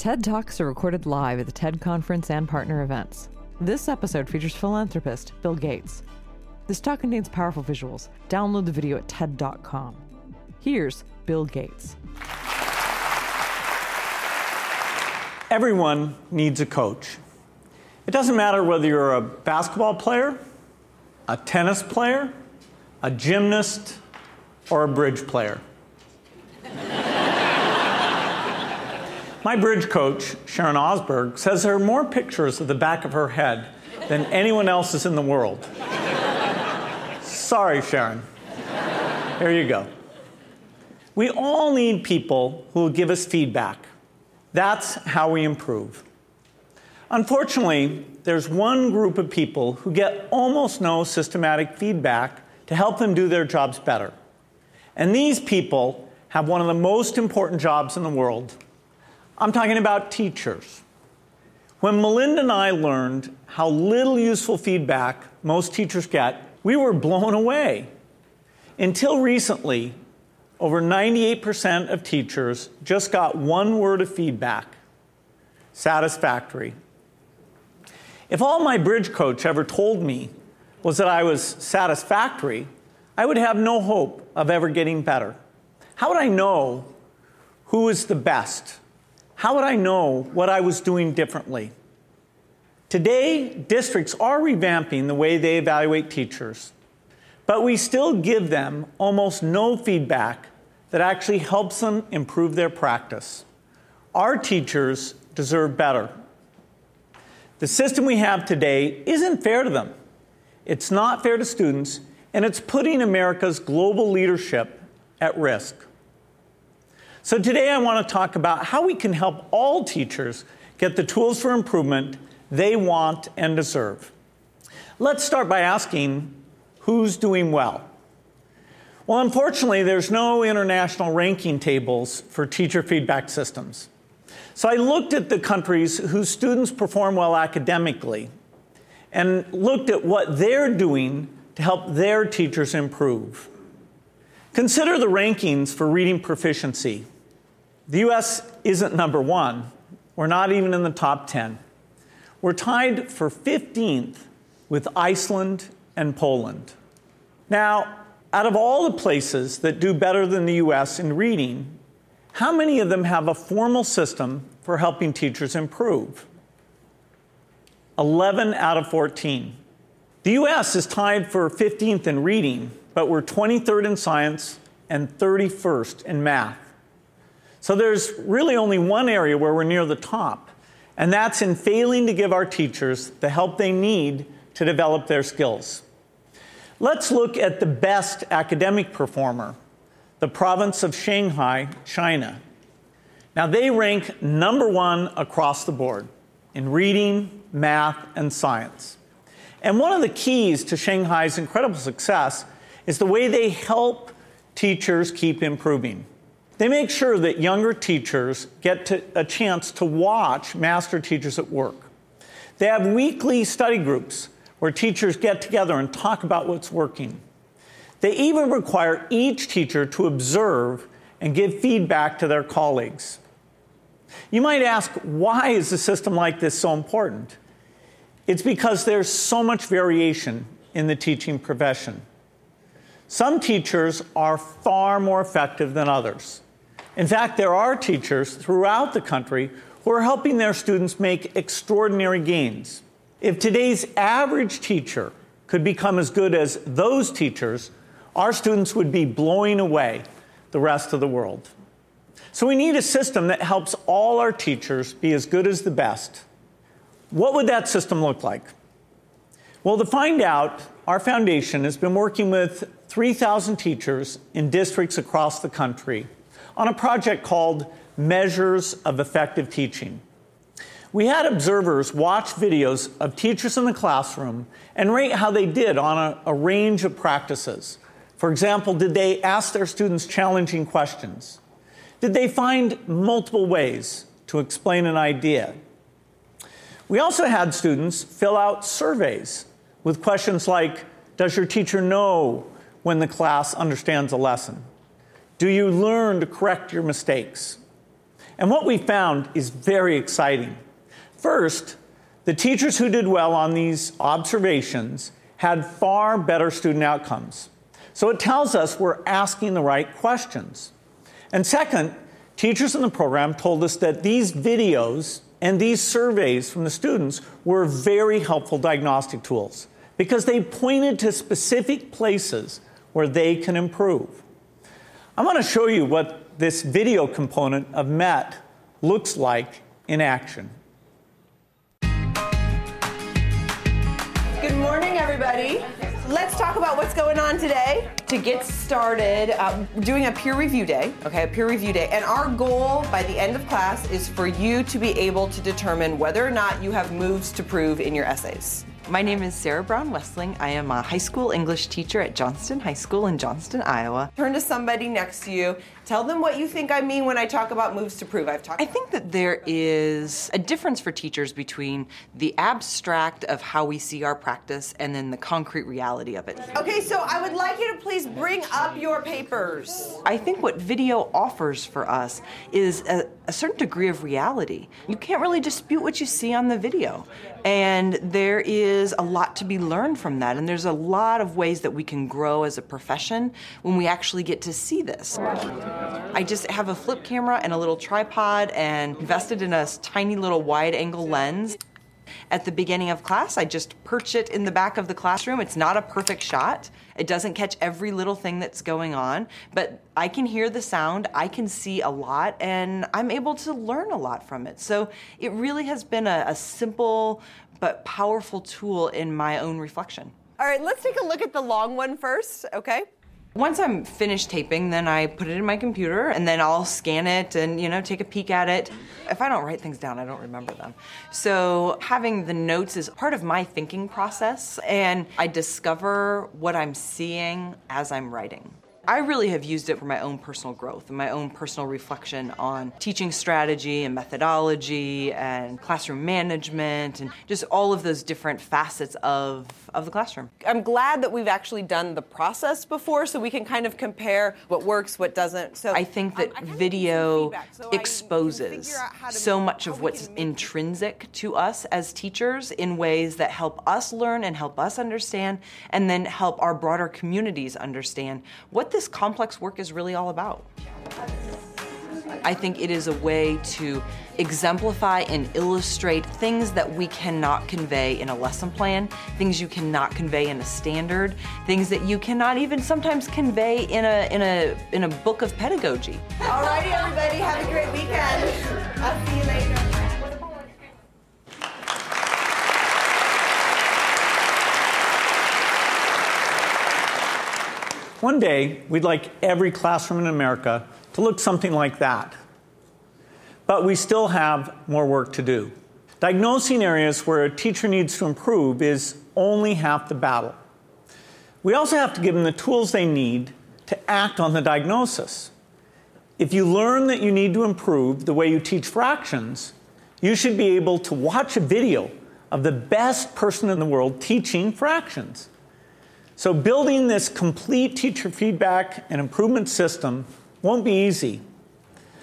TED Talks are recorded live at the TED Conference and partner events. This episode features philanthropist Bill Gates. This talk contains powerful visuals. Download the video at TED.com. Here's Bill Gates. Everyone needs a coach. It doesn't matter whether you're a basketball player, a tennis player, a gymnast, or a bridge player. My bridge coach, Sharon Osberg, says there are more pictures of the back of her head than anyone else's in the world. Sorry, Sharon. Here you go. We all need people who will give us feedback. That's how we improve. Unfortunately, there's one group of people who get almost no systematic feedback to help them do their jobs better. And these people have one of the most important jobs in the world I'm talking about teachers. When Melinda and I learned how little useful feedback most teachers get, we were blown away. Until recently, over 98% of teachers just got one word of feedback satisfactory. If all my bridge coach ever told me was that I was satisfactory, I would have no hope of ever getting better. How would I know who is the best? How would I know what I was doing differently? Today, districts are revamping the way they evaluate teachers, but we still give them almost no feedback that actually helps them improve their practice. Our teachers deserve better. The system we have today isn't fair to them. It's not fair to students, and it's putting America's global leadership at risk. So today I want to talk about how we can help all teachers get the tools for improvement they want and deserve. Let's start by asking who's doing well. Well, unfortunately, there's no international ranking tables for teacher feedback systems. So I looked at the countries whose students perform well academically and looked at what they're doing to help their teachers improve. Consider the rankings for reading proficiency. The US isn't number one. We're not even in the top 10. We're tied for 15th with Iceland and Poland. Now, out of all the places that do better than the US in reading, how many of them have a formal system for helping teachers improve? 11 out of 14. The US is tied for 15th in reading, but we're 23rd in science and 31st in math. So there's really only one area where we're near the top, and that's in failing to give our teachers the help they need to develop their skills. Let's look at the best academic performer, the province of Shanghai, China. Now, they rank number one across the board in reading, math, and science. And one of the keys to Shanghai's incredible success is the way they help teachers keep improving. They make sure that younger teachers get a chance to watch master teachers at work. They have weekly study groups where teachers get together and talk about what's working. They even require each teacher to observe and give feedback to their colleagues. You might ask, why is a system like this so important? It's because there's so much variation in the teaching profession. Some teachers are far more effective than others. In fact, there are teachers throughout the country who are helping their students make extraordinary gains. If today's average teacher could become as good as those teachers, our students would be blowing away the rest of the world. So we need a system that helps all our teachers be as good as the best. What would that system look like? Well, to find out, our foundation has been working with 3,000 teachers in districts across the country on a project called Measures of Effective Teaching. We had observers watch videos of teachers in the classroom and rate how they did on a, a, range of practices. For example, did they ask their students challenging questions? Did they find multiple ways to explain an idea? We also had students fill out surveys with questions like Does your teacher know when the class understands a lesson? Do you learn to correct your mistakes? And what we found is very exciting. First, the teachers who did well on these observations had far better student outcomes. So it tells us we're asking the right questions. And second, teachers in the program told us that these videos and these surveys from the students were very helpful diagnostic tools because they pointed to specific places where they can improve. I want to show you what this video component of MET looks like in action. Good morning, everybody. Let's talk about what's going on today. To get started, um, doing a peer review day, okay, a peer review day. And our goal by the end of class is for you to be able to determine whether or not you have moves to prove in your essays. My name is Sarah Brown Wessling. I am a high school English teacher at Johnston High School in Johnston, Iowa. Turn to somebody next to you. Tell them what you think I mean when I talk about moves to prove. I've talked. I think that there is a difference for teachers between the abstract of how we see our practice and then the concrete reality of it. Okay, so I would like you to please bring up your papers. I think what video offers for us is a, a certain degree of reality. You can't really dispute what you see on the video. And there is a lot to be learned from that. And there's a lot of ways that we can grow as a profession when we actually get to see this. I just have a flip camera and a little tripod and invested in a tiny little wide angle lens. At the beginning of class, I just perch it in the back of the classroom. It's not a perfect shot. It doesn't catch every little thing that's going on, but I can hear the sound, I can see a lot, and I'm able to learn a lot from it. So it really has been a, a simple but powerful tool in my own reflection. All right, let's take a look at the long one first, okay? Once I'm finished taping, then I put it in my computer and then I'll scan it and, you know, take a peek at it. If I don't write things down, I don't remember them. So having the notes is part of my thinking process and I discover what I'm seeing as I'm writing. I really have used it for my own personal growth and my own personal reflection on teaching strategy and methodology and classroom management and just all of those different facets of, of the classroom. I'm glad that we've actually done the process before so we can kind of compare what works, what doesn't. So I think that I video so exposes so much of what's intrinsic to us as teachers in ways that help us learn and help us understand and then help our broader communities understand what this complex work is really all about. I think it is a way to exemplify and illustrate things that we cannot convey in a lesson plan, things you cannot convey in a standard, things that you cannot even sometimes convey in a in a in a book of pedagogy. Alrighty, everybody, have a great weekend. I'll see you later. One day, we'd like every classroom in America to look something like that. But we still have more work to do. Diagnosing areas where a teacher needs to improve is only half the battle. We also have to give them the tools they need to act on the diagnosis. If you learn that you need to improve the way you teach fractions, you should be able to watch a video of the best person in the world teaching fractions. So, building this complete teacher feedback and improvement system won't be easy.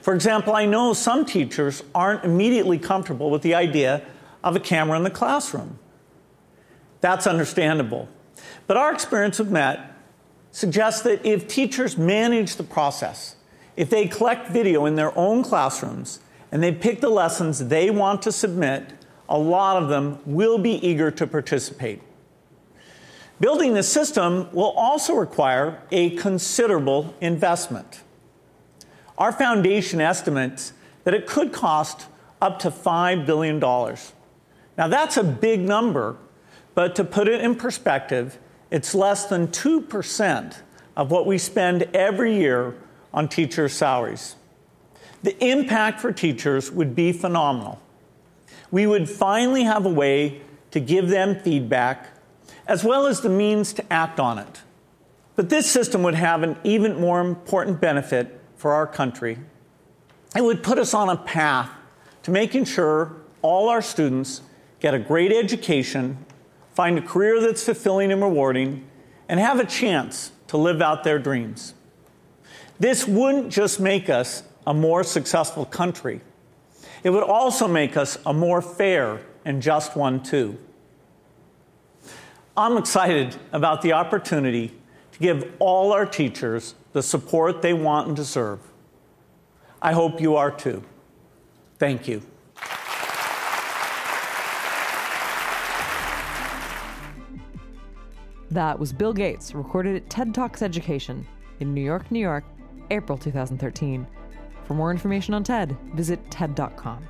For example, I know some teachers aren't immediately comfortable with the idea of a camera in the classroom. That's understandable. But our experience with MET suggests that if teachers manage the process, if they collect video in their own classrooms and they pick the lessons they want to submit, a lot of them will be eager to participate. Building the system will also require a considerable investment. Our foundation estimates that it could cost up to $5 billion. Now, that's a big number, but to put it in perspective, it's less than 2% of what we spend every year on teachers' salaries. The impact for teachers would be phenomenal. We would finally have a way to give them feedback as well as the means to act on it. But this system would have an even more important benefit for our country. It would put us on a path to making sure all our students get a great education, find a career that's fulfilling and rewarding, and have a chance to live out their dreams. This wouldn't just make us a more successful country. It would also make us a more fair and just one, too. I'm excited about the opportunity to give all our teachers the support they want and deserve. I hope you are too. Thank you. That was Bill Gates, recorded at TED Talks Education in New York, New York, April 2013. For more information on TED, visit TED.com.